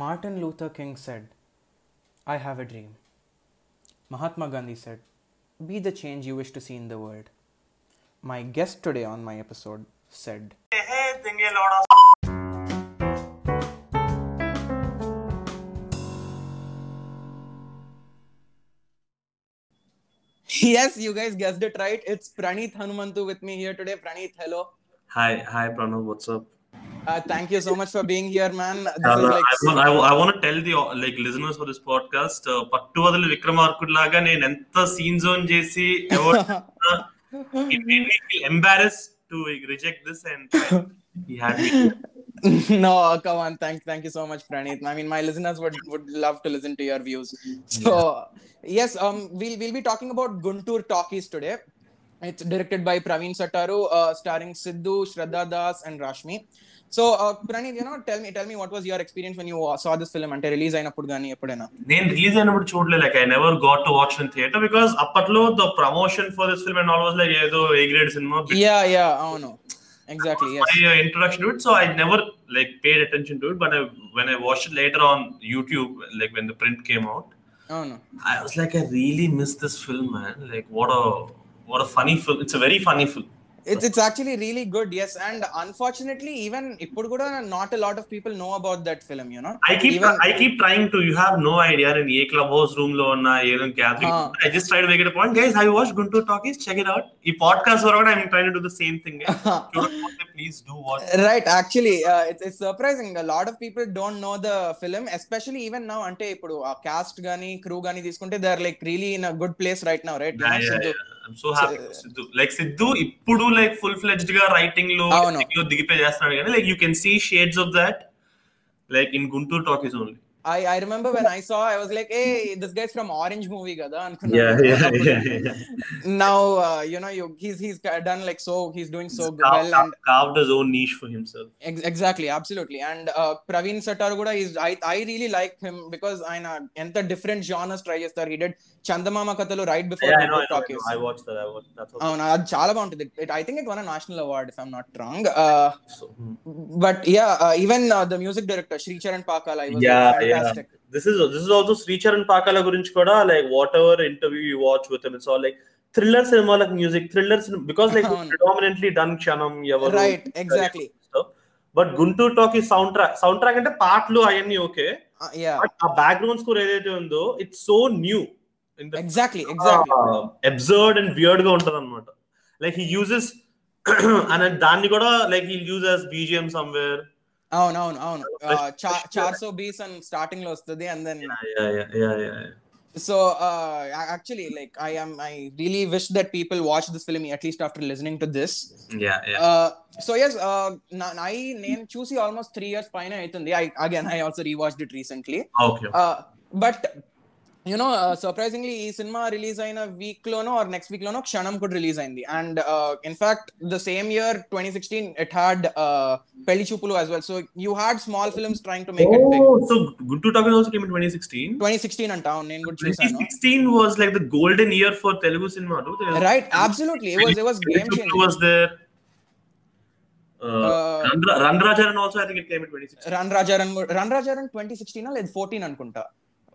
Martin Luther King said, I have a dream. Mahatma Gandhi said, Be the change you wish to see in the world. My guest today on my episode said, Yes, you guys guessed it right. It's Praneeth Hanumantu with me here today. Praneeth, hello. Hi, hi, Pranav. What's up? Uh, thank you so much for being here, man. Uh, like... I, want, I, I, want to tell the like listeners for this podcast. పట్టు వదిలి విక్రమార్కుడు లాగా నేను ఎంత scene zone చేసి embarrassed to reject this, he had me. no, come on. Thank, thank you so much, Praneeth. I mean, my listeners would, would love to listen to your views. So, yeah. yes, um, we'll we'll be talking about Guntur Talkies today. It's directed by Praveen Sattaru, uh, starring Sidhu, Shraddha Das, and Rashmi. So, uh, Praneeth, you know, tell me, tell me, what was your experience when you uh, saw this film? అంటే release అయినప్పుడు కానీ ఎప్పుడైనా నేను release అయినప్పుడు చూడలేదు like I never got to watch in theatre because అప్పట్లో the promotion for this film and all was like ఏదో A grade cinema yeah yeah అవును exactly my uh, introduction to it, so I never like paid attention to it. But I, when I watched it later on YouTube, like when the print came out, అవును I was like, I really miss this film, man. Like, what a what a funny film. It's a very funny film. It's it's actually really good yes and unfortunately even ఇప్పుడు కూడా not lot of people know about that film you know I keep I keep trying to you have no idea నేను a club house రూమ్లో ఉన్నా ఏదో gathering I just tried make it point guys I watch Guntur Talkies check it out ఈ podcast వరకు కూడా I am trying to the same thing please do watch right actually it's it's surprising lot of people don't know the film especially even now అంటే ఇప్పుడు ఆ గాని crew గాని తీసుకుంటే they are like really in a good place right now right so happy Siddhu like Siddhu ఇప్పుడు like full ఫ్లెడ్జ్డ్గా రైటింగ్లో దిగిపోయి చేస్తున్నాడు కానీ like you can see shades of that like in Guntur Talkies only I, I remember when I saw, I was like, hey, this guy's from Orange movie, Gada. Yeah, yeah, yeah, yeah, Now, uh, you know, you, he's he's done like so, he's doing so he's well. Carved, and, carved his own niche for himself. Ex- exactly, absolutely. And uh, Praveen Sattar Guda, is, I, I really like him because I know, enter different genres try chestar. He did Chandamama Kathalu right before yeah, I, know, I, know, I, I watched that. I watched that. అవును అది చాలా బాగుంటుంది it I think it won a national award if I'm not wrong but yeah even the music director Sri Charan Pakala I Yeah, this is this is also Sricharan Pakala గురించి కూడా like whatever interview you watch with him it's all like thriller cinema like music thriller cinema because like అవును. predominantly done Kshanam ఎవరు right exactly but Guntur talk ఈ sound track sound track అంటే పాటలు అవన్నీ okay. Yeah but ఆ background score ఏదైతే ఉందో it's so new exactly exactly absurd and వియర్డ్గా ఉంటది అనమాట లైక్ హీ యూజెస్ అండ్ దాన్ని కూడా like he uses BGM somewhere అవును. అవును అవును చార్ సో బీస్ అండ్ స్టార్టింగ్లో వస్తుంది and then so actually like I am I really wish that people watch this film at least after listening to this so yes I నేను చూసి almost three years పైన అవుతుంది I again I also rewatched it recently but you know surprisingly ఈ cinema release అయిన week లోనో or next week లోనో క్షణం కూడా release అయింది and in fact the same year twenty sixteen it had Pelli చూపులు as well so you had small films trying to make it big so Guntur talk also came in 2016 twenty sixteen అంటా నేను కూడా చూసాను 2016 was like the golden year for Telugu cinema no? There was- right absolutely it was it was game Chuplu changing was there uh, Uh, Randra- Randracharan also I think it came in 2016 run Raja Run run Raja Run twenty sixteen లేదు fourteen అనుకుంటా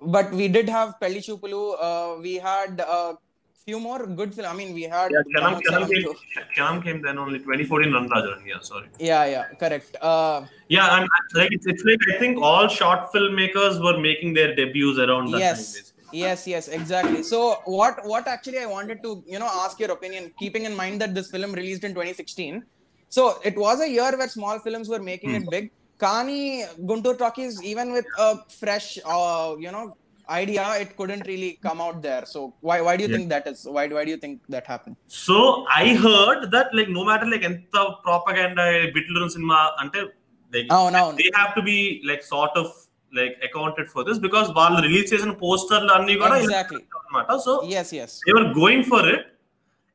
but we did have Pelli Choopulu. Uh, we had a few more good films. I mean, we had. Yeah, Kshanam, Kshanam, came, came then only 2014 Run Raja Run. Yeah, sorry. Yeah, yeah, correct. Uh, yeah, and like it's, it's, like I think all short filmmakers were making their debuts around that yes. time. Yes, yes, exactly. So what what actually I wanted to you know ask your opinion, keeping in mind that this film released in 2016. So it was a year where small films were making it hmm. big kani guntur talkies even with a fresh uh, you know idea it couldn't really come out there so why why do you Yeah. think that is why, why do you think that happened So I heard that like no matter like ఎంత propaganda బిట్లు cinema అంటే like oh no, no. they have to be like sort of like accounted for this because వాళ్ళు release చేసిన పోస్టర్లు అన్ని కూడా exactly అన్నమాట so yes yes they were going for it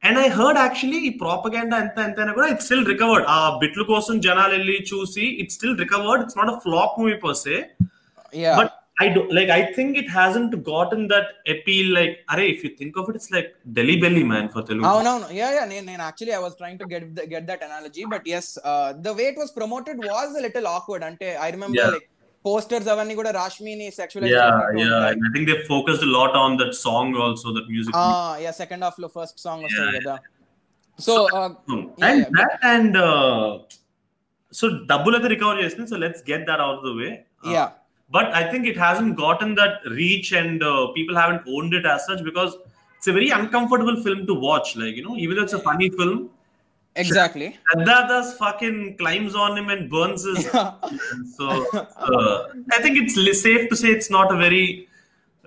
and I heard actually ఈ propaganda ఎంత ఎంత అయినా కూడా ఇట్ స్టిల్ రికవర్డ్ ఆ బిట్ల కోసం జనాలు వెళ్ళి చూసి it still recovered it's not a flop movie per se yeah. But I do like I think it hasn't gotten that appeal like అరే if you think of it it's like Delhi belly man for Telugu అవునవును. Yeah yeah నేను నేను actually I was trying to get get that analogy but yes the way it was promoted was little awkward అంటే I remember Yeah. Like posters అవన్నీ కూడా రాష్మిని సెక్షువలైజ్ Yeah, yeah. And I think they focused a lot on that song also, that music. Yeah second half లో first song వస్తుంది Yeah, కదా so Hmm. yeah, and yeah. that and uh, so double at the recovery చేస్తుంది. So let's get that out of the way. Uh, yeah but I think it hasn't gotten that reach and uh, people haven't owned it as such because it's a very uncomfortable film to watch. Like, you know, even though it's Exactly. Shraddha Das fucking climbs on him and burns his. So uh, I think it's safe to say it's not a very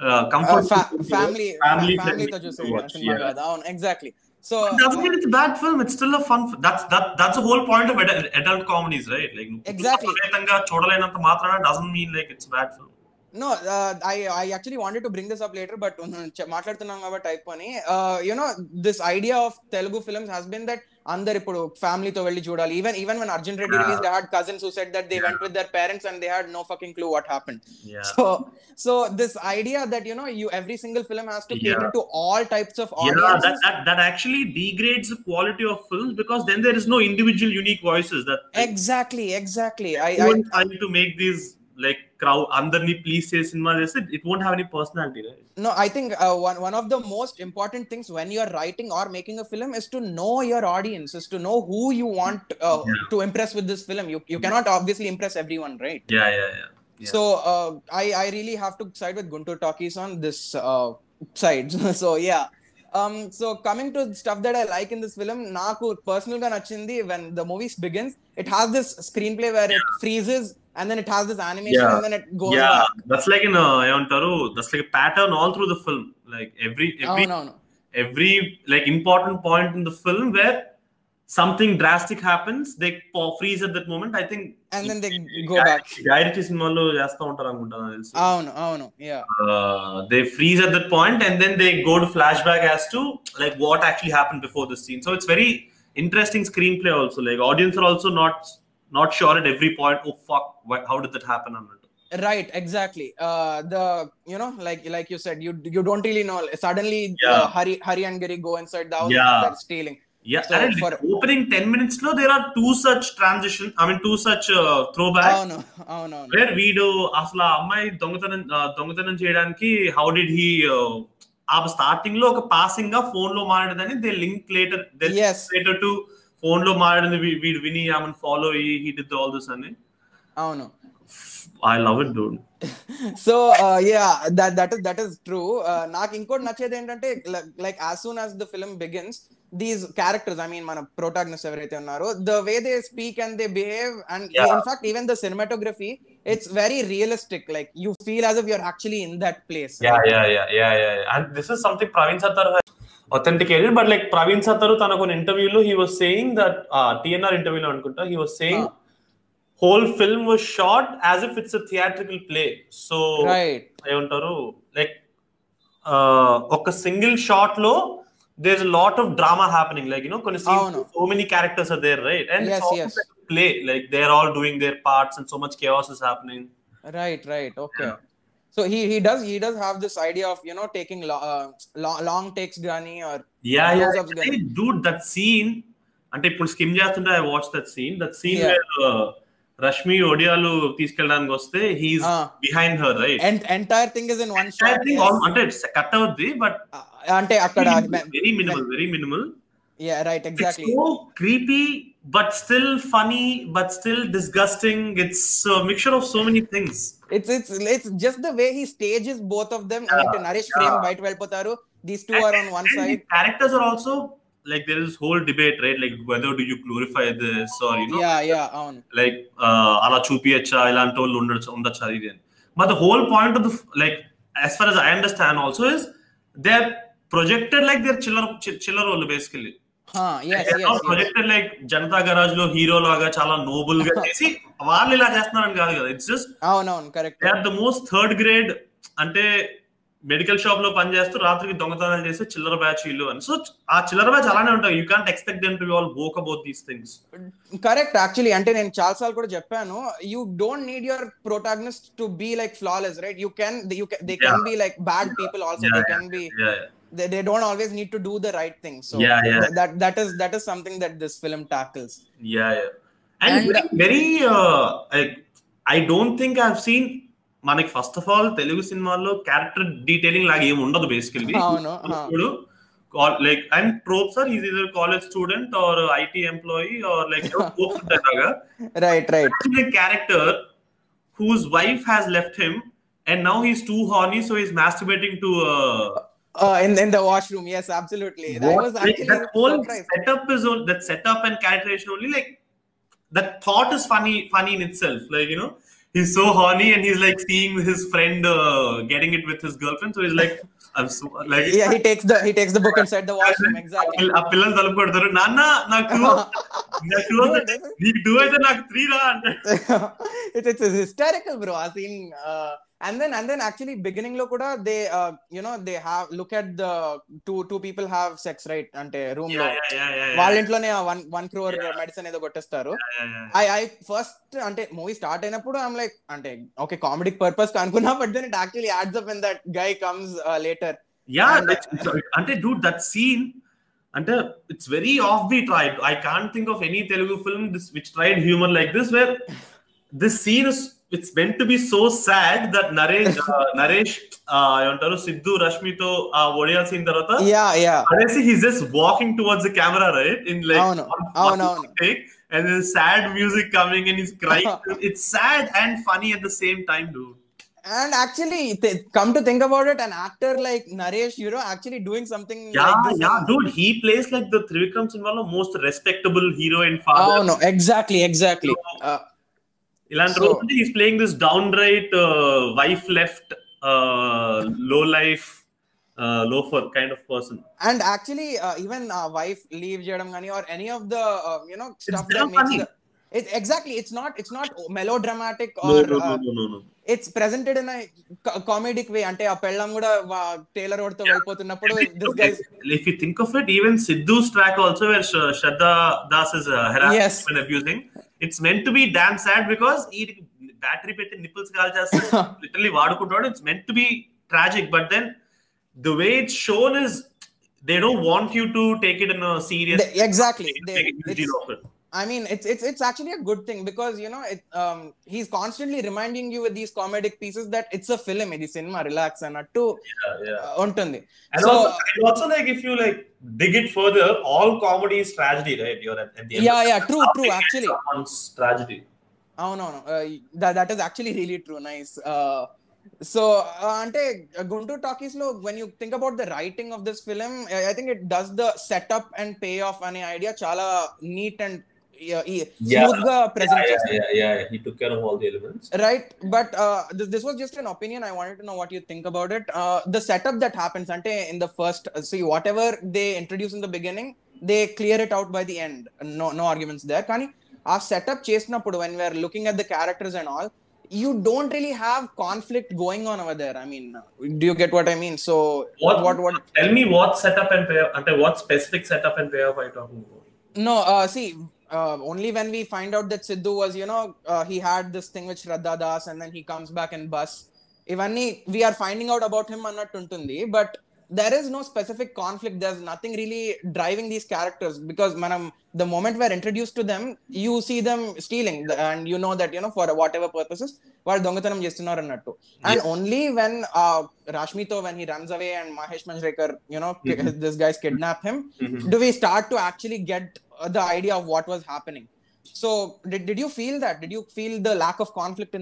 uh, comfortable uh, fa- family family family, family watch. Yeah. Oh, exactly. So but doesn't mean it's a bad film. It's still a fun. F- that's that. That's the whole point of adult comedies, right? Like exactly. Doesn't mean like it's a bad film. No I I I actually wanted to bring this up later, but type type uh, You know, this idea of Telugu films has been that. అందరు ఇప్పుడు ఫ్యామిలీతో వెళ్ళి చూడాలి even even one Arjun Reddy Yeah. Release had cousins who said that they Yeah. Vent with their parents and they had no fucking clue what happen Yeah. So so this idea that you know you every single film has to Yeah. కేటర్ to all types of yeah, that, audiences that that actually degrades the quality of films because then there is no individual unique voices that exactly exactly I who I are trying to make these like crowd అందరినీ please say cinema చేస్తే it won't have any personality, right? no i think uh, one one of the most important things when you are writing or making a film is to know your audience is to know who you want uh, Yeah. to impress with this film you you cannot obviously impress everyone right Yeah, yeah, yeah. Yeah. so uh, i i really have to side with guntur talkies on this uh, side so yeah um so coming to stuff that i like in this film నాకు personal గా నచ్చింది when the movie begins it has this screenplay where it freezes and then it has this animation Yeah. and then it goes yeah, back that's like in uh, ఏమంటారు that's like a pattern all through the film. Like every every అవునవును every like important point in the film where something drastic happens, they pa- freeze at that moment. I think and then they go back direct సినిమాలో చేస్తూ ఉంటారు అనుకుంటాను నాకు తెలిసి అవును అవును yeah uh, they freeze at that point and then they go to flashback as to like what actually happened before the scene so it's very interesting screenplay also like audience are also not not sure at every point oh fuck why, how did that happen అన్నట్టు right exactly uh the you know like like you said you you don't really know suddenly uh, Yeah. hari hari and giri go inside the house Yeah. and they're stealing yeah So and for- opening 10 minutes లో there are two such transition i mean two such uh, throwbacks అవును అవును అవును wear వీడు అసలు ఆ అమ్మాయి దొంగతనం ఆ, దొంగతనం చేయడానికి హౌ డిడ్ హీ ఆ స్టార్టింగ్ లో ఒక పాసింగ్ గా ఫోన్ లో మాట్లాడదని they link later Yes. Later to ఫోన్లో మాట్లాడింది వీ- వీడు విని ఆమెను ఫాలో అయ్యి హీ డిడ్ ఆల్ దిస్ అని. అవును. I love it dude so yeah that that is that is true నాకు ఇంకోటి నచ్చేది ఏంటంటే like as soon as the film begins these characters I mean మన ప్రోటాగ్నిస్ట్ ఎవరైతే ఉన్నారో the way they speak and they behave and. In fact even the cinematography it's very realistic like you feel as if you're actually in that place yeah yeah yeah yeah yeah and this is something praveen satar has authenticated but like praveen satar తన కొన్ని ఇంటర్వ్యూలో he was saying that uh, tnr interview లో అనుకుంటా he was saying whole film was shot as if it's a theatrical play so right ఏమంటారు like ఒక single షాట్లో there is lot of drama happening like you know కొన్ని. So many characters are there right and. Play like they are all doing their parts and so much chaos is happening Right, right. Okay. Yeah. So he he does he does have this idea of you know taking lo- uh, long, long takes gani or yeah yeah Close-ups గాని. Dude that scene అంటే ఇప్పుడు skim చేస్తుంటే I watch that scene that scene Yeah. Rashmi ఒడియాలు తీసుకెళ్ళడానికి వస్తే he's Ah. Behind her right and entire thing is in one shot. Think yes. అంటే cut అవుద్ది but Uh, అంటే అక్కడ very minimal very minimal yeah right exactly It's so creepy, but still funny, but still disgusting. It's a mixture of so many things. It's it's it's just the way he stages both of them. Yeah, Naresh yeah. frame by twelve potaru. These two and, are on one side. characters are also like there is whole debate, right? Like whether do you glorify this or you know? Yeah, yeah. on. Like uh, ala chupiacha ilantol unda charidian. But the whole point of the like, as far as I understand, also is they're projected like they're chiller chiller role basically. Projector like Janatha గరాజ్లో hero లాగా చాలా నోబుల్గా చేసి వాళ్ళు ఇలా చేస్తున్నారని కాదు కదా. It's just అవునవును correct they most third grade అంటే మెడికల్ షాప్లో పనిచేస్తూ రాత్రికి దొంగతనాలు చేసి చిల్లర బ్యాచ్ వీళ్ళు అని. సో ఆ చిల్లర బ్యాచ్ అలానే ఉంటాయి. You can't expect them to all woke about these things correct actually అంటే నేను చాలా సార్లు కూడా చెప్పాను you don't need your protagonist to be like flawless right you can you they can. Be like bad people also they can be they, they don't always need to do the right thing so Yeah, yeah. th- that that is that is something that this film tackles yeah yeah and And- very uh, like I don't think I seen మనకి first of all Telugu సినిమాల్లో character detailing లాగా ఏమి ఉండదు basically అవును ఆ. ఇప్పుడు like and ట్రోప్స్ are is either college student or IT employee are like ట్రోప్స్ ఉంటాయి లాగా right right a character whose wife has left him and now he's too horny so he's masturbating to uh, in in the washroom yes absolutely i what- was like, actually that whole surprised setup is on that setup and characterization only like that thought is funny funny in itself like you know he's so horny and he's like seeing his friend uh, getting it with his girlfriend so he's like i'm so like yeah he takes the he takes the book inside the washroom exactly ఆ పిల్లలు తలుపు కొడతారు నాన్న నాకు నాకు two అవుతాయి. నీకు two అయితే నాకు త్రీ రా అంటే it's it's hysterical bro i seen uh, and then and then actually beginning lo kuda they uh, you know they have look at the two two people have sex right? ante room lo వాళ్ళ ఇంట్లోనే one one crore medicine ఏదో కొట్టేస్తారు. I I first అంటే movie start అయినప్పుడు I'm like అంటే okay comedy purpose అనుకున్నా but then it actually adds up in that guy comes later yeah అంటే dude that scene అంటే it's very off beat right I can't think of any Telugu film this which tried humour like this where this scene is it's meant to be so sad that Naresh Naresh ఏమంటారు సిద్ధు రష్మితో Yeah, yeah. Scene తర్వాత అనేసి his just walking towards the camera right in like take and there's sad music coming and he's crying. It's sad and funny at the same time dude. And actually th- come to think about it an actor like Naresh, you know actually doing something yeah yeah dude. He plays like the three trivikram sinhala most respectable hero and father. Oh no. Exactly exactly. Uh, ఇలాంటి So- రోజు he's playing this downright uh, wife left, uh, low life, uh, loafer kind of person. and actually, uh, even uh, wife leave Jadam Gani or any of the uh, you know stuff damn that makes funny. the. It, exactly, it's not it's not melodramatic No, or no, no, uh, no, no, no. it's presented in a co- comedic way. అంటే ఆ పెళ్ళం కూడా tailor రోడ్తో వెళ్ళిపోతున్నప్పుడు this guys If you think of it, even Sidhu's track also where Sh- Shraddha Das is uh, harassing Yes. and abusing, it's meant to be damn sad because he battery పెట్టి nipples call చేస్తాడు literally వాడుకుంటాడు it's meant to be tragic but then the way it's shown is they don't want you to take it in a serious exactly they, make a huge it's- deal of it. I mean, it's it's it's actually a good thing because you know it. Um, he's constantly reminding you with these comedic pieces that it's a film. ఇది cinema relax అన్నట్టు Yeah, yeah. uh, ఉంటుంది And, So- also, and also like if you like dig it further, all comedy is tragedy, right? You're at, at the end yeah of yeah true true actually someone's tragedy. అవునవును that is actually really true nice so అంటే Guntur talkies లో when you think about the writing of this film I think it does the setup and pay of అనే idea చాలా neat and yeah, he, yeah. yeah, yeah, yeah, he took care of all the elements. Right, but uh, this, this was just an opinion. I wanted to know what you think about it. Uh, the setup that happens, Ante, in the first, uh, see, whatever they introduce in the beginning, they clear it out by the end. No, no arguments there. Kani, our setup chased when we're looking at the characters and all, you don't really have conflict going on over there. I mean, do you get what I mean? So, what, what, what? Tell me what setup and payoff, Ante, what specific setup and where are you talking about? No, uh, see, uh, only when we find out that Sidhu was, you know, uh, he had this thing with Shraddha Das and then he comes back in bus. Ivanni, we are finding out about him అన్నట్టుంటుంది but there is no specific conflict there's nothing really driving these characters because manam the moment we're introduced to them you see them stealing the- and you know that you know for whatever purposes వాళ్ళు దొంగతనం చేస్తున్నారు అన్నట్టు and only when uh, Rashmito when he runs away and Mahesh Manjrekar you know Mhm. this guys kidnap him do we start to actually get uh, the idea of what was happening so did, did you feel that did you feel the lack of conflict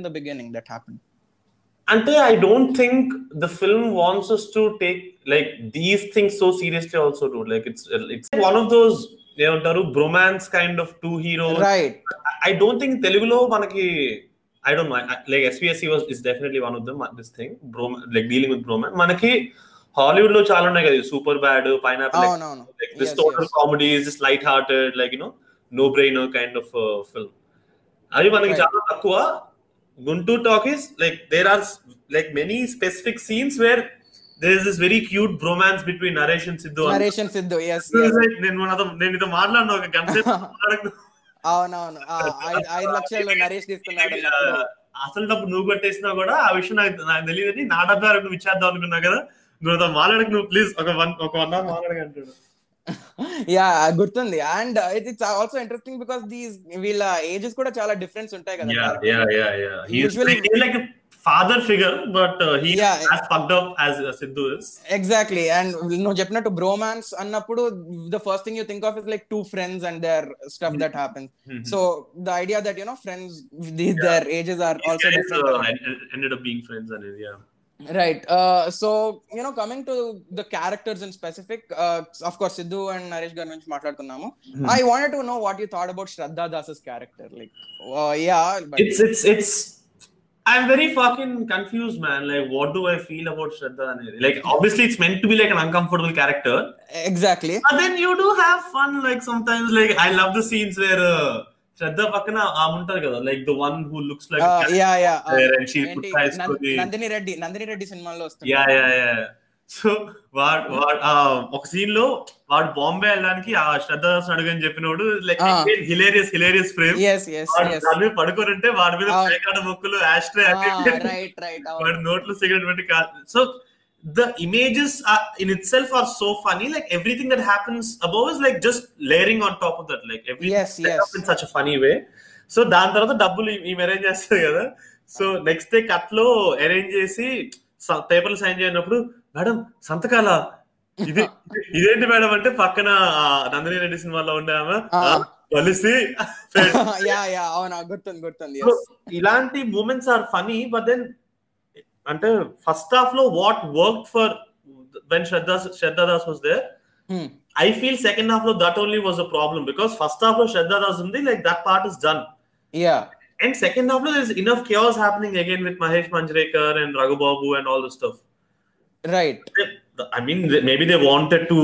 Ante, I don't think the film wants us to take like these things so seriously. Also, dude, like it's it's one of those ఏమంటారు bromance kind of two heroes. right I don't think తెలుగులో మనకి I don't know. I, I- like SPSC was is definitely one of them. uh, This thing, brom like dealing with bromance. మనకి Hollywood లో చాలా ఉన్నాయి కదా super bad pineapple oh no no like this Yes, total yes. comedy is just light hearted like you know no brainer kind of uh, film అది మనకి Right. చాలా తక్కువ Guntur talk is like there are like many specific scenes where there is this very cute bromance between Naresh and Sidhu. Naresh and Sidhu, yes. నేను ఇది మాట్లాడిన ఒక గంట అవునవును ఐదు లక్షల్లో నరేష్ తీసుకున్నాడు అసలు డబ్బు నువ్వు కొట్టేసినా కూడా ఆ విషయం నాకు నాకు తెలియదని నా డబ్బు నువ్వు ఇచ్చేద్దాం అనుకున్నావు కదా నువ్వు మాట్లాడకు నువ్వు ప్లీజ్ ఒక వన్ ఒక వన్ అవర్ మాట్లాడగంటాడు యా గుర్తుంది and it's also interesting because these వీళ్ళ ఏజెస్ కూడా చాలా డిఫరెన్స్ ఉంటాయి కదా Yeah, yeah, yeah, yeah. He's Usually- like, he's like a father figure, but uh, he's Yeah. as fucked up as uh, Sidhu is. Exactly and నువ్వు చెప్పినట్టు bromance అన్నప్పుడు the first thing you think of is like two friends and their stuff that happen Mhm. So the idea that you know friends their ages are These also guys, different uh, en- ended up being friends and yeah. Right. Uh, so you know, coming to the characters in specific, uh, of course, Sidhu and Naresh గారి నుంచి మాట్లాడుకున్నాము. Hmm. I wanted to know what you thought about Shraddha Das's character. Like, uh, yeah, but It's it's it's. I'm very fucking confused, man. Like, what do I feel about Shraddha? Anedi? Like, obviously, it's meant to be like an uncomfortable character, exactly. but then you do have fun. Like sometimes, like I love the scenes where uh, Shraddha పక్కన ఆమె ఉంటారు కదా like the one who looks like yeah yeah. Nandini Reddy Nandini Reddy సినిమాలో వస్తుంది. Yeah yeah yeah. So వాడు వాడు ఒక సీన్లో వాడు బాంబే వెళ్ళడానికి ఆ శ్రద్ధ అడుగు అని చెప్పినోడు లైక్ హిలేరియస్ హిలేరియస్ ఫ్రేమ్ దాని పడుకొని ఉంటే వాడి మీద మొక్కలు యాస్ట్రే నోట్లో సిగరెట్ పెట్టి so the images are in itself are so funny like everything that happens above is like just layering on top of that like everything Yes, yes. in such a funny way so దాని తర్వాత డబ్బులు ఈ arrange చేస్తారు కదా so next day కట్లో arrange చేసి పేపర్లు sign చేయనప్పుడు మేడం సంతకాల ఇది ఇదేంటి మేడం అంటే పక్కన Ah. నందిని రెడ్డి సినిమాలో ఉండే ఆమె కలిసి యా యా అవునా గుర్తుంది గుర్తుంది. ఇలాంటి moments are funny but then అంటే ఫస్ట్ హాఫ్ లో what work for when Shraddha Shraddha Das was there Hmm. I feel second half లో that only was a problem because first half లో శ్రద్ధా దాస్ ఉంది like that part is done yeah and second half లో is enough chaos happening again with Mahesh Manjrekar and Raghubabu and all the stuff right I mean, they- maybe they wanted to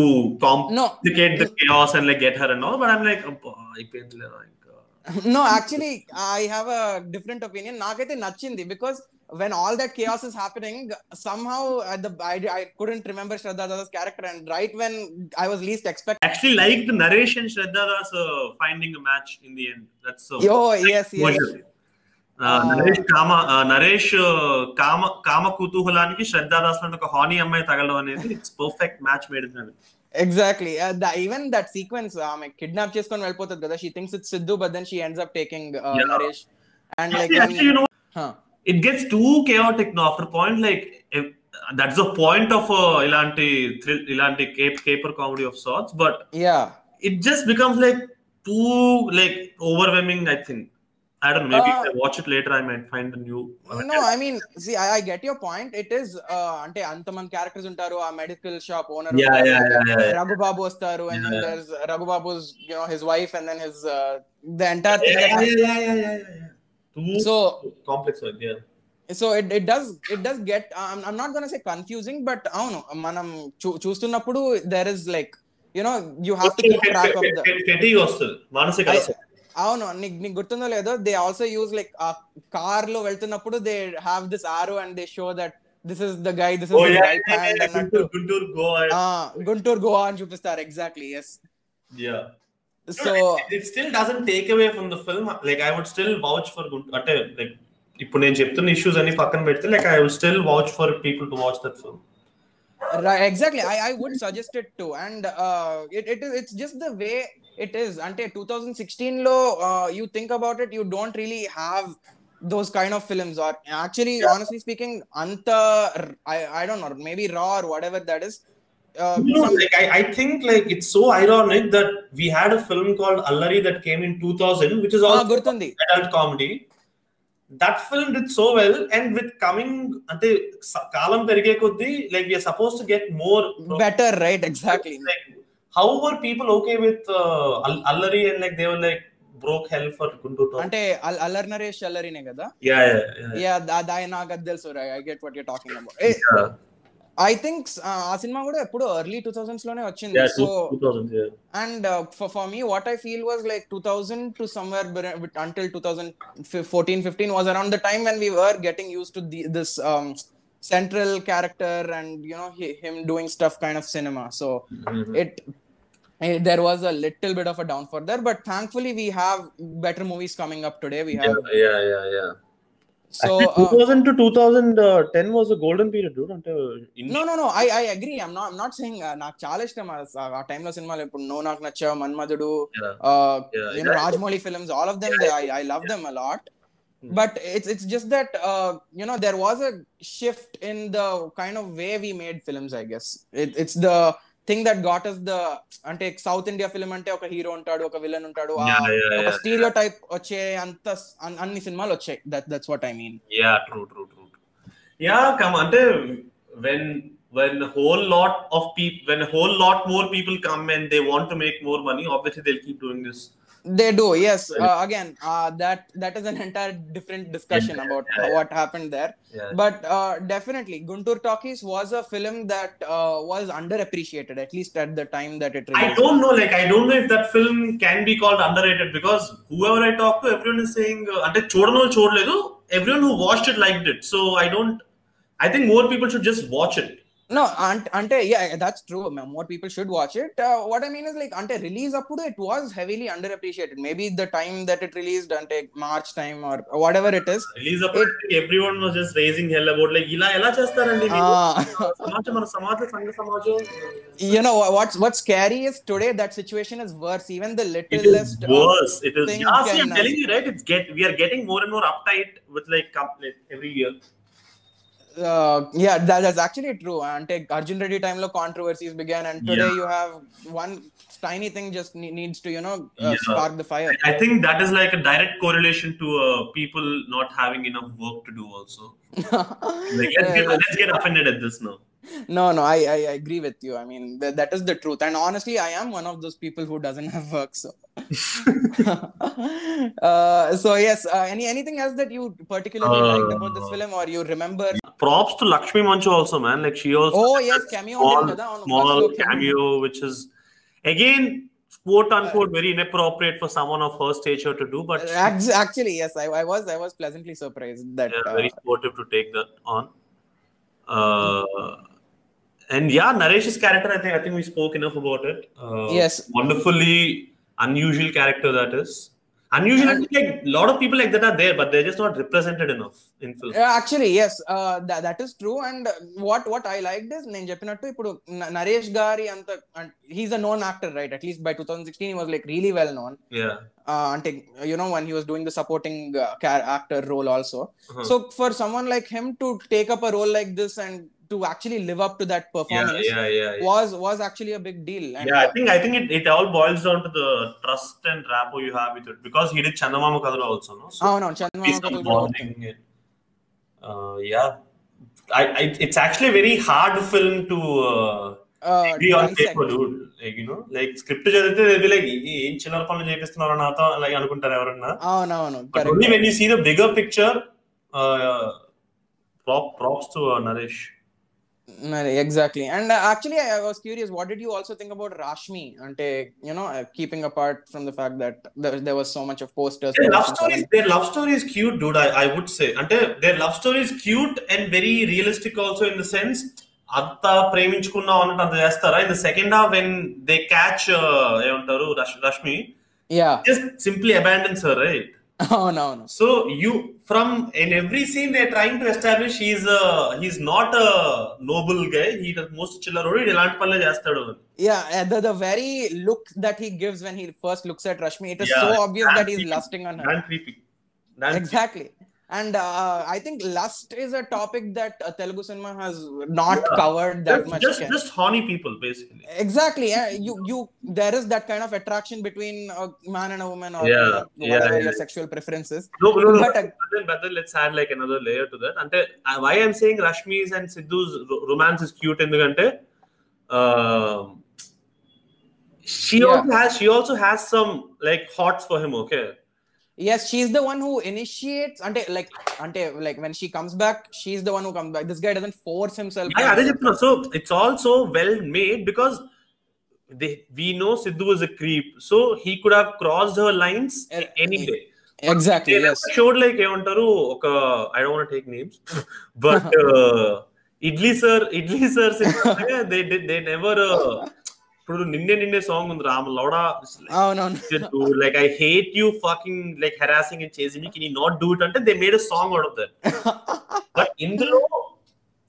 no complicate the chaos and like get her and all, but I'm like, "అబ్బా, అయిపోయిందిలే రా ఇంకా." No actually I have a different opinion నాకైతే నచ్చింది because when all that chaos is happening somehow the I couldn't remember Shraddha Das character and right when I was least expect Actually, liked Naresh and Shraddha Das uh, finding a match in the end. That's so. యో yes yes closure. Uh, Naresh కామ uh, Naresh uh, కామ కామ కుతూహలానికి శ్రద్ధా దాస్ లాంటి ఒక honey అమ్మాయి తగలడం అనేది it's perfect match made in exactly even that sequence ఆమె kidnap చేసుకొని వెళ్ళిపోతుంది కదా she thinks it's Siddhu but then she ends up taking Yeah. Naresh and like actually, you know it gets too chaotic now after point like if, that's the point of uh, ఇలాంటి thrill ఇలాంటి caper comedy of sorts but yeah it just becomes like too like overwhelming i think i don't know maybe Uh, if i watch it later i might find a new no I mean C I I get your point it is అంటే అంతమంది characters ఉంటారు ఆ medical shop owner yeah yeah yeah, yeah, yeah. Raghubabu వస్తారు and Yeah. there's రఘుబాబు's you know his wife and then his uh, the entire too so complex idea. So it it does it does get I'm not gonna say confusing but అవును మనం చూస్తున్నప్పుడు there is like you know you have to keep track of the అవును నీకు నీకు గుర్తుందో లేదో they also use like ఆ కార్లో వెళ్తున్నప్పుడు దే హావ్ దిస్ ఆరు and they show that this is the guy this is Guntur Goa Guntur Goa అని చూపిస్తారు exactly yes yeah so it still doesn't take away from the film like i would still vouch for Guntur అంటే like ఇప్పుడు నేను చెప్తున్న issues అన్ని పక్కన పెడితే like I will still watch for people to watch that film Right, exactly. I, I would suggest it too. And uh, it, it is it's just the way it is. Ante 2016 lo, uh, you think about it, you don't really have those kind of films. Or actually, honestly speaking, anta I, I don't know, maybe raw or whatever that is. Uh, No, some- like I, I think like it's so ironic that we had a film called Allari that came in 2000, which is Ah, also గుర్తుంది adult comedy. That film did so well, and with coming అంటే స- కాలం పెరిగే కొద్దీ like we are supposed to get more. better, right? Exactly. Like, how were people okay with uh, Al- Allari and like they were like broke hell for Guntur Talk? అంటే అల్- అల్లరి నరేష్ అల్లరినే కదా Yeah, yeah, yeah. Yeah దాని నాకు అది తెలుసు I get what you're talking about yeah. I think ఆ cinema కూడా ఎప్పుడు early two thousands లోనే వచ్చింది Yeah, so two- 2000, yeah. and uh, for, for me what i feel was like 2000 to somewhere ber- bet- until 2014 15 was around the time when we were getting used to the, this um, central character and you know he, him doing stuff kind of cinema so Mhm. it, it there was a little bit of a downfall there but thankfully we have better movies coming up today we have Yeah, yeah, yeah, yeah. So uh, two thousand to two thousand ten was a golden period, dude. No, no, no. I I agree. I'm not I'm not saying not challenge them as a timeless cinema. Like no, not Nacha, Manmadudu, uh, yeah. you know, Rajamouli films. All of them, I I love them a lot. Hmm. But it's it's just that uh, you know there was a shift in the kind of way we made films. I guess it's the thing that got us the అంటే south India film అంటే ఒక hero ఉంటాడు ఒక villain ఉంటాడు ఒక. Stereo type వచ్చే అంత అన్- అన్ని సినిమాలు వచ్చాయి that that's what I mean Yeah, true, true, true. Yeah, come అంటే when when a whole lot of people when a whole lot more people come and they want to make more money, obviously they'll keep doing this. They do, yes. Uh, again, uh, that that is an entire different discussion about yeah, yeah. what happened there. Yeah. But uh, definitely, Guntur Talkies was a film that uh, was underappreciated, at least at the time that it. Released. I don't know, like I don't know if that film can be called underrated because whoever I talk to, everyone is saying, "Ante chodno chodledu." Everyone who watched it liked it, so I don't. I think more people should just watch it no ant- ante yeah that's true more people should watch it uh, what i mean is like ante release appudu it was heavily underappreciated maybe the time that it released ante march time or whatever it is release అప్పుడు everyone was just raising hell about like ఇలా ఎలా చేస్తారండి మీరు? uh, సమాజం మన సమాజం సంఘ సమాజం you know what- what's what's scary is today that situation is worse even the It littlest is of- worse. It is. thing Yeah, see, can, I'm uh, telling you, right? It's get. We are getting more and more uh, yeah that, that's actually true and take arjun reddy time lo controversies began and today Yeah. you have one tiny thing just ne- needs to you know uh, Yeah. spark the fire I think that is like a direct correlation to uh, people not having enough work to do. Also, like let's get, let's get offended at this now no no I, I agree with you. I mean th- that is the truth. And honestly i am one of those people who doesn't have work so. Uh, so yes uh, any anything else that you particularly uh, liked about this film or you remember? Props to lakshmi manchu also man. Like she also oh yes cameo small, small, small cameo which is again quote unquote very inappropriate for someone of her stature to do but actually yes I, I was i was pleasantly surprised that yeah, uh, very supportive to take that on. Uh, and yeah, Naresh's character, I think I think we spoke enough about it. Uh, yes. Wonderfully unusual character that is. Unusual, like a lot of people like that are there, but they're just not represented enough in film. Actually, yes, uh, that is true. And what what I liked is Ninjapinattu, Ipudu, Naresh Gari, and, the, and he's a known actor, right? At least by 2016, he was like really well known. Yeah. Uh, you know, when he was doing the supporting uh, actor role also. Uh-huh. So for someone like him to take up a role like this and to actually live up to that performance yeah, yeah, yeah, was was actually a big deal. And yeah, I think I think it, it all boils down to the trust and rapport you have with it. Because he did Chandamama Kathalu also, no? So oh no, Chandamama Uh, yeah, I, I, it's actually a very hard film to uh, uh, agree on paper, dude. Like you know, like script చదివితే they be like ఏం చిల్లర పనులు చేపిస్తున్నారు అని నాతో? like అనుకుంటారు oh, but only when you see the bigger picture uh, prop props to uh, Naresh. Exactly and actually I was curious what did you also think about Rashmi అంటే you know keeping apart from the fact that there was so much of posters love stories their love stories cute dude I I would say అంటే their love stories cute and very realistic also in the sense అంత ప్రేమించుకున్నాం అన్నట్టు అంత చేస్తారా? In the second half when they catch ఏమంటారు Rashmi yeah just simply abandon sir right Oh no, no. So you from in every scene they trying to establish he's he's not a Nobel guy he most చిల్లర్ ఇలాంటి పనులే చేస్తాడు Yeah, uh, the the very look that he gives when he first looks at Rashmi, it is Yeah, so obvious that he's creepy. lusting on and uh, i think lust is a topic that uh, telugu cinema has not yeah. covered that just, much just again. just horny people basically exactly you you there is that kind of attraction between a man and a woman or yeah. Uh, whatever yeah, your sexual preferences no, no, no. But, uh, but, then, but then let's add like another layer to that and uh, why i'm saying rashmi's and siddhu's romance is cute in the ante um, she also has she also has some like hots for him okay Yes, she's the one who initiates. Ante like ante like when she comes back, she's the one who comes back. This guy doesn't force himself. Yeah, అదే చెప్తున్నా. So it's also well made because they we know Sidhu is a creep, so he could have crossed her lines Eh, any day. Exactly. They Yes. Showed like ఏమంటారు ఒక I don't take names but idli sir idli sir they they never ఇప్పుడు నిన్నే నిన్నే song ఉంది రామ్ లౌడా అవునవును like I hate you fucking like harassing and chasing me can you not do it అంటే they made a song out of that but ఇందులో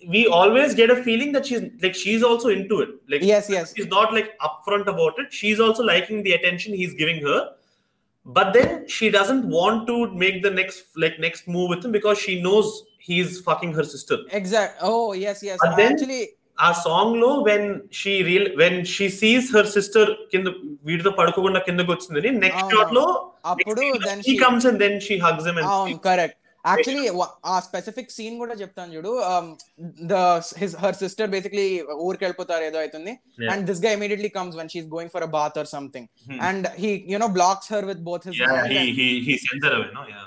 we always get a feeling that she's like she's also into it like yes yes she's not like upfront about it she's also liking the attention he's giving her but then she doesn't want to make the next like next move with him because she knows he's fucking her sister exact oh yes yes But then- actually ఆ సాంగ్లో when she real when she sees her sister కింద వీటితో పడుకోకుండా కిందకి వచ్చిందని నెక్స్ట్. షాట్లో అప్పుడు then she she- comes and then she hugs him అవును కరెక్ట్ యాక్చువల్లీ ఆ స్పెసిఫిక్ సీన్ కూడా చెప్తాను చూడు. The his her sister basically ఊరికి వెళ్ళిపోతారు ఏదో అవుతుంది. And దిస్గా immediately comes one she's going for a bath or something. And he you know blocks her with both his he he sends her away no? Yeah.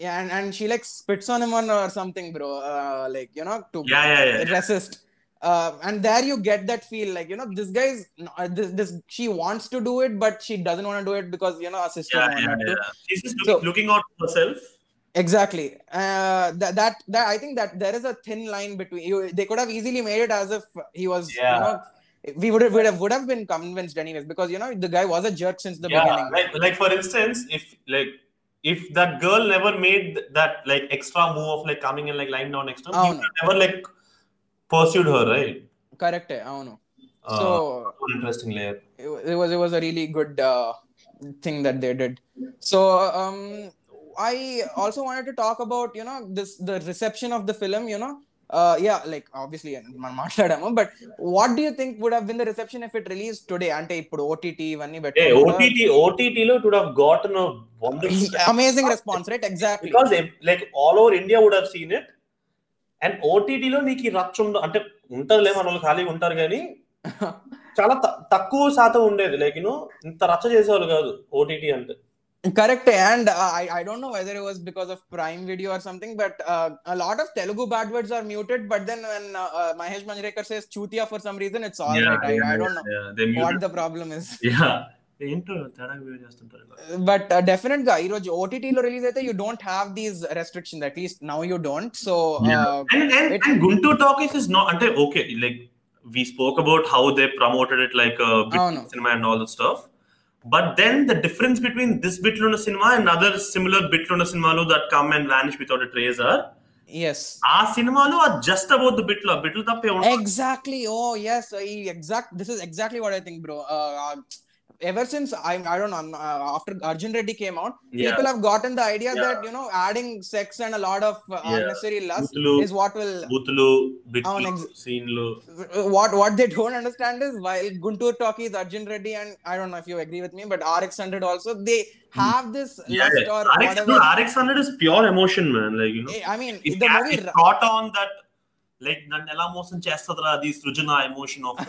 Yeah and, and she like spits on him on or something bro uh, you and there you get that feel like you know this guy is uh, this, this she wants to do it but she doesn't want to do it because you know her sister yeah, yeah, yeah. She's just So- looking, out for herself. exactly uh, that, that that i think that there is a thin line between you they could have easily made it as if he was you Yeah. know we would have, would have would have been convinced anyways because you know the guy was a jerk since the yeah, beginning like like for instance, if like if that girl never made that like extra move of like coming and like lying down next to him, would have never like pursued her, right? correct అవును Uh, so one interesting layer. it, wa- it was it was a really good uh, thing that they did so um i also wanted to talk about you know this the reception of the film you know uh yeah like obviously మనం మాట్లాడాము but what do you think would have been the reception if it released today అంటే ఇప్పుడు OTT ఇవన్నీ Hey, OTT OTT lo it would have gotten a wonderful amazing response right exactly because if, like all over India would have seen it. And ఓటీటీలో నీకు ఈ రచ్చ ఉండదు అంటే ఉంటదిలే మన వాళ్ళు ఖాళీగా ఉంటారు కానీ చాలా తక్కువ శాతం ఉండేది. లైక్ యూనో ఇంత రచ్చ చేసేవాళ్ళు కాదు ఓటీటీ అంటే. Correct and I I don't know whether it was because of prime video or something but lot of Telugu bad words are muted but then when Mahesh Manjrekar says చూతియా for some reason it's all right I don't know what the problem is ఏంటో తేడా video చేస్తుంటారు. But డెఫినెట్గా ఈ రోజు OTT లో release అయితే you don't have these restriction at least now you don't so and and, it- and Guntur Talkies is not అంటే okay like we spoke about how they promoted it like a bit అవును. cinema and all that stuff but then the difference between this bitluna cinema and other similar bitluna cinemalu that come and vanish without a trace are yes ఆ సినిమాలు just about the బిట్లు ఆ బిట్లు తప్పే exactly oh yes exact this is exactly what I think bro ever since I I don't know uh, after Arjun Reddy came out, Yeah. people have gotten the idea Yeah. that you know adding sex and a lot of uh, Yeah. unnecessary lust బూతులు is what will బూతులు బిట్లు అవును, ex- సీన్లు what what they don't understand is while Guntur talkies Arjun Reddy and I don't know if you agree with me, but RX100 also they have this lust or RX whatever. RX hundred is pure emotion man like you know I mean, it, the movie. it caught on that like నన్ను ఎలా మోసం చేస్తుందిరా అది సృజన emotion of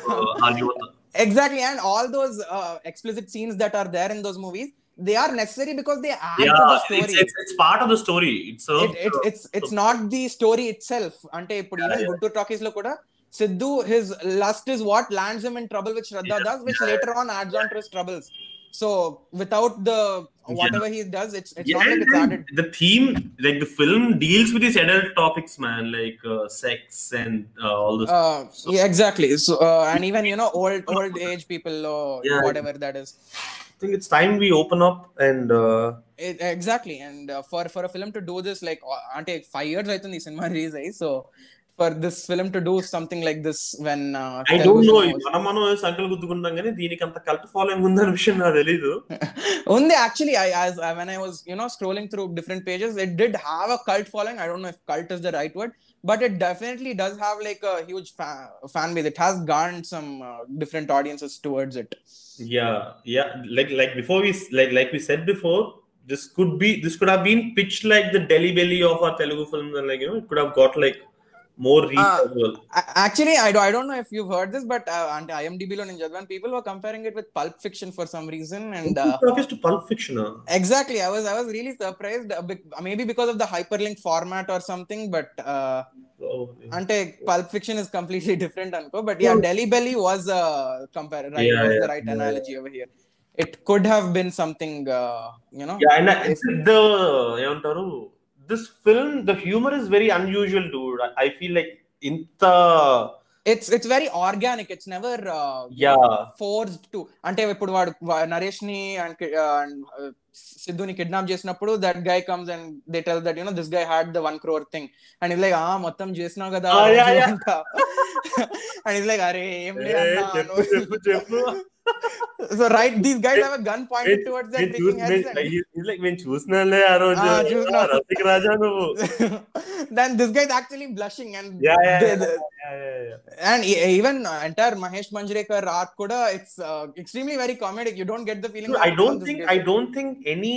ఆ యువత exactly and all those uh, explicit scenes that are there in those movies they are necessary because they add yeah, to the story it's, it's, it's part of the story it's a, it, it, it's it's not the story itself ante ఇప్పుడు even good టు టాకీస్లో కూడా Siddhu his lust is what lands him in trouble with Shraddha Das which later on adds on to his troubles So without the whatever yeah. he does, it's, it's yeah, not like it's added. The theme, like the film, deals with these adult topics, man, like uh, sex and uh, all this. Uh, so, yeah, exactly. So uh, and even you know old old age people or yeah, whatever that is. I think it's time we open up and. Uh, it, exactly, and uh, for for a film to do this, like ante five years I think this in my so so for this film to do something like this when I don't know మనం మనం సంకలు గుద్దుకుంటాం కానీ దీనికి అంత cult following ఉందన్న విషయం నాకు తెలీదు ఉంది actually I as when I was you know scrolling through different pages it did have a cult following I don't no if cult is the right word but it definitely does have like a huge fan base it has gone some different audiences towards it yeah yeah like like before we like like we said before this could be this could have been pitched like the Delhi belly of our Telugu films and like you know it could have got like more reach Ah. as well actually I I don't no if you heard this but అంటే IMDb లో నేను చదివాను people were comparing it with pulp fiction for some reason and Talkies to Pulp Fiction huh? Exactly. I was I was really surprised. uh, bec- Maybe because of the hyperlink format or something, but uh, oh, ante Pulp Fiction is completely different, anko. But yeah, Delhi Belly was a compare right Yeah, was yeah, the right yeah. analogy over here. It could have been something, uh, you know. yeah and I, If- the ఏమంటారు this film the humor is very unusual dude. I, I feel like ఇంత it's it's very organic it's never forced to అంటే ఇప్పుడు వాడు నరేష్ని అండ్ సిద్ధుని kidnap చేసినప్పుడు that guy comes and they tell that you know this guy had the one crore thing and is like ఆ మొత్తం చేసినావు కదా. అండ్ ఇస్ లైక్ అరే ఏం ఏ, చెప్పు చెప్పు చెప్పు so right these guys have a gun pointed నేను- టువర్డ్స్ నేను దట్ చూస్- ఫ్రీకింగ్ హెడ్స్ నేను- he's like, నేను చూసినాలే ఆ రోజు Ah, చూసినా. రసిక రాజా నువ్వు then this guy is actually blushing and Yeah, yeah, they- yeah, they- yeah, yeah, yeah. and e- even uh, entire Mahesh Manjrekar art kuda it's uh, extremely very comedic. You don't get the feeling. Dude, that, I you know, don't this think guy- I don't think any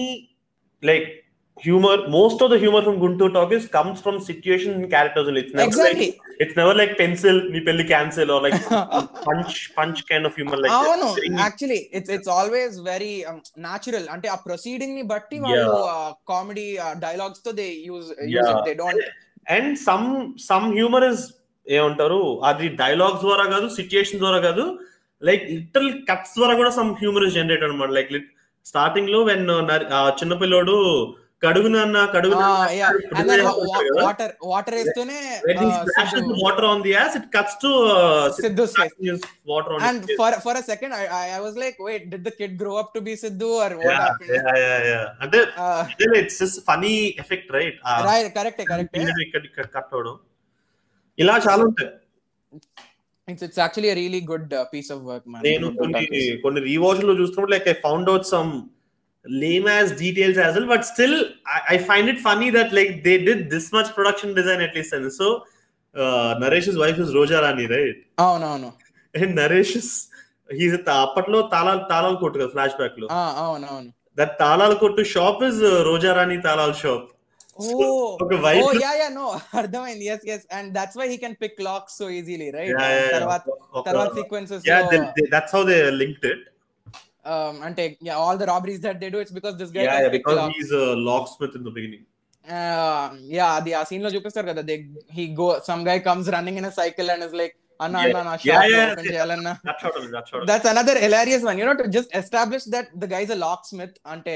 like humor. Most of the humor from Guntur Talkies comes from situation and characters. only. It's never exactly. like it's never like pencil, me pelli cancel or like punch punch kind of humor like. అవును actually it's it's always very natural అంటే ఆ ప్రొసీడింగ్ని బట్టి వాళ్ళు comedy డైలాగ్స్తో they use use Yeah. They don't and some some humor is ఏమంటారు అది dialogues ద్వారా కాదు సిచ్యుయేషన్ ద్వారా కాదు లైక్ లిటల్ కట్స్ ద్వారా కూడా సమ్ హ్యూమర్ ఇస్ జనరేట్ అనమాట లైక్ స్టార్టింగ్లో వెన్ చిన్నపిల్లోడు కడుగు నాన్న కడుగు అండ్ దెన్ వాటర్ వాటర్ వేస్తూనే water on the as it cuts to Siddhu face water on and for for a second I I was like wait did the kid grow up to be Siddhu or what happened అంటే it's just funny effect right right కరెక్టే కరెక్టే ఇక్కడ ఇక్కడ cut అవడం ఇలా చాలా ఉంటాయి. It's it's actually a really good uh, piece of work man. నేను కొన్ని కొన్ని రీవాచ్లో చూస్తున్నప్పుడు like I found out some lame as details as well but still I, I find it funny that like they did this much production design at least and so uh, naresh's wife is roja rani right అవునవును and naresh is he's అప్పట్లో తాళాలు తాళాలు కొట్టు కదా flash back లో అవునవును that తాళాలు కొట్టు shop is Roja Rani తాళాల shop ఓ ఒక వైఫ్ ఓ యా యా నో అర్థమైంది yes yes and that's why he can pick lakhs so easily right తర్వాత తర్వాత sequences yeah they, they, that's how they linked it అంటే all the robberies that they do it's because this guy yeah, yeah because he's a locksmith in the beginning yeah అది ఆ scene లో చూపిస్తారు కదా they he go some guy comes running in cycle and is like అన్న Yeah. అన్న నా Yeah, shop yeah, open yeah. చేయాలన్నా that shot only, that shot only. that's another hilarious one you know to just establish that the guy's a locksmith ante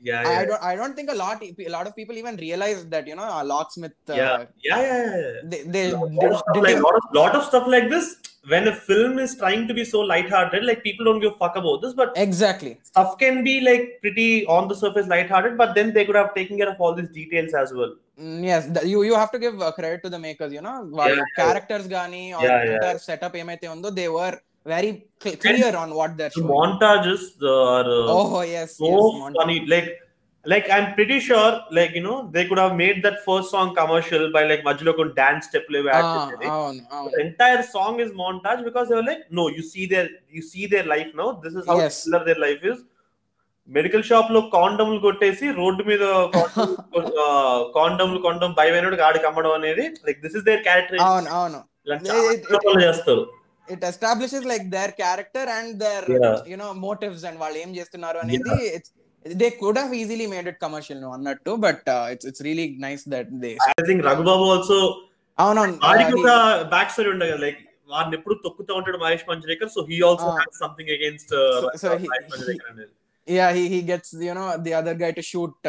yeah, yeah, I don't. I don't think a lot. A lot of people even realize that you know a locksmith. Uh, yeah. yeah, yeah, yeah. They, they, lot, of like, lot, of, lot of stuff like this. When a film is trying to be so light-hearted, like people don't give a fuck about this, but exactly stuff can be like pretty on the surface light-hearted, but then they could have taken care of all these details as well. Mm, yes, you you have to give uh, credit to the makers. You know, yeah, characters, gani, or yeah, yeah. setup, they were very cl- clear on what they're the showing montages are uh, oh yes so yes montage. funny like like i'm pretty sure like you know they could have made that first song commercial by like majlo kon dance step live Ah, అవును అవును the entire song is montage because they were like no you see their you see their life now this is how Yes. similar their life is medical shop లో కాండమ్లు కొట్టేసి road మీద కాండమ్లు కొండం భయమైనడు గాడికి అమ్మడం అనేది like this is their character అవును అవును It- it- చేస్తారు it establishes like their character and their you know motives and వాళ్ళు ఏం చేస్తున్నారు అనేది they could have easily made it commercial నువ్వు అన్నట్టు but it's it's really nice that they I think Raghubabu also అవునవును. వాడికి ఒక బ్యాక్ స్టోరీ ఉండగా లైక్ వాడిని ఎప్పుడు తొక్కుతా ఉంటాడు Mahesh Manjrekar so he also has something against Mahesh yeah he he gets you know the other guy to shoot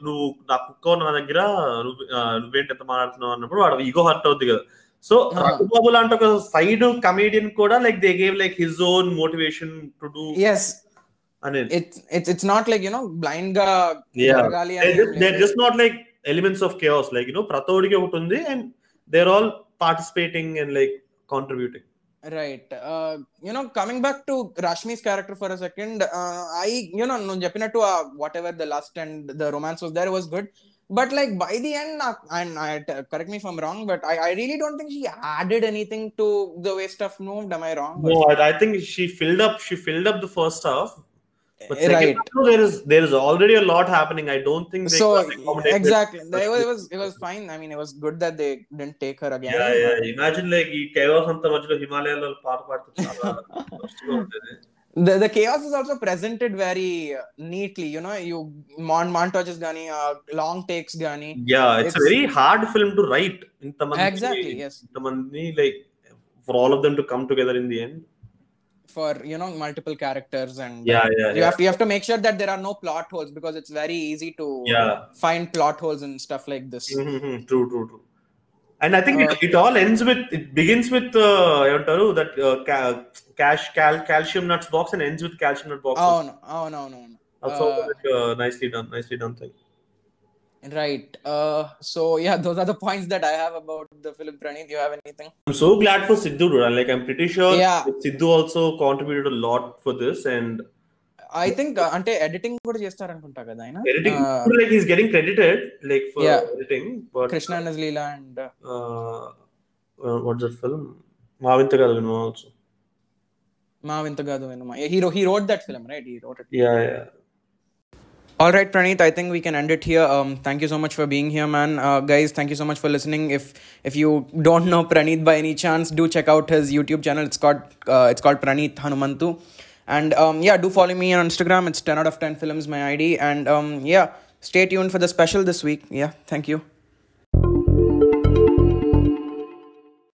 నువ్వు నా కుక్క నా దగ్గర నువ్వేంటి ఎంత మాట్లాడుతున్నావు అన్నప్పుడు వాడు ఈగో హర్ట్ అవుతుంది కదా. సో రఘుబాబు లాంటి ఒక సైడ్ కమేడియన్ కూడా like they gave like his own motivation to do as it's it's not like you know బ్లైండ్గా జరగాలి they just not like elements of chaos like you know ప్రతోడికి ఒకటి ఉంది and they are all participating and like contributing right you know coming back to Rashmi's character for a second I you know నువ్వు చెప్పినట్టు what the lust and the romance was there was good but like by the end and I, correct me if i'm wrong but I, I really don't think she added anything to the way stuff moved am i wrong? No I, I think she filled up she filled up the first half. Eh, but second right. half, there is there is already a lot happening. I don't think so exactly. It. it was it was fine. I mean it was good that they didn't take her again. Yeah yeah. Imagine like ಈ ಕೈವಾಸ ಅಂತ ಮಧ್ಯೆ ಹಿಮಾಲಯದಲ್ಲಿ ಪಾಠ ಮಾಡ್ತಾರೆ the, the chaos is also presented very neatly you know you mon- montages gani uh, long takes gani. Yeah it's, it's, a very hard film to write. In Tamandi, exactly yes. Tamandi, like for all of them to come together in the end. For you know multiple characters and uh, yeah, yeah you have to you have to make sure that there are no plot holes because it's very easy to yeah. find plot holes and stuff like this. Mm-hmm, mm-hmm. true true true. And I think uh, it, it, all ends with it begins with uh, that uh, cash cal- calcium nuts box and ends with calcium nut box. Oh no, oh no, no. no. Uh, uh, nicely done, nicely done thing. Right. Uh, so yeah, those are the points that I have about the film. Praneeth, do you have anything? I'm so glad for Sidhu. Like I'm pretty sure yeah. Sidhu also contributed a lot for this, and Think uh, అంటే editing కూడా చేస్తారనుకుంటా కదా ఆయన. Uh, like, he's getting credited, like for Yeah. editing. But Krishna and Leela and uh, uh, what's that film? Mavinta Galvin also. మా వింత కాదు వినుమా hero he wrote that film right he wrote it Yeah, yeah. All right, Praneeth. I think we can end it here. Um, thank you so much for being here, man. Uh, guys, thank you so much for listening. If if you don't know Praneeth by any chance, do check out his YouTube channel. It's called uh, it's called Praneeth Hanumantu. And um, yeah, do follow me on Instagram. It's ten out of ten films my ID. And um, yeah, stay tuned for the special this week. Yeah, thank you.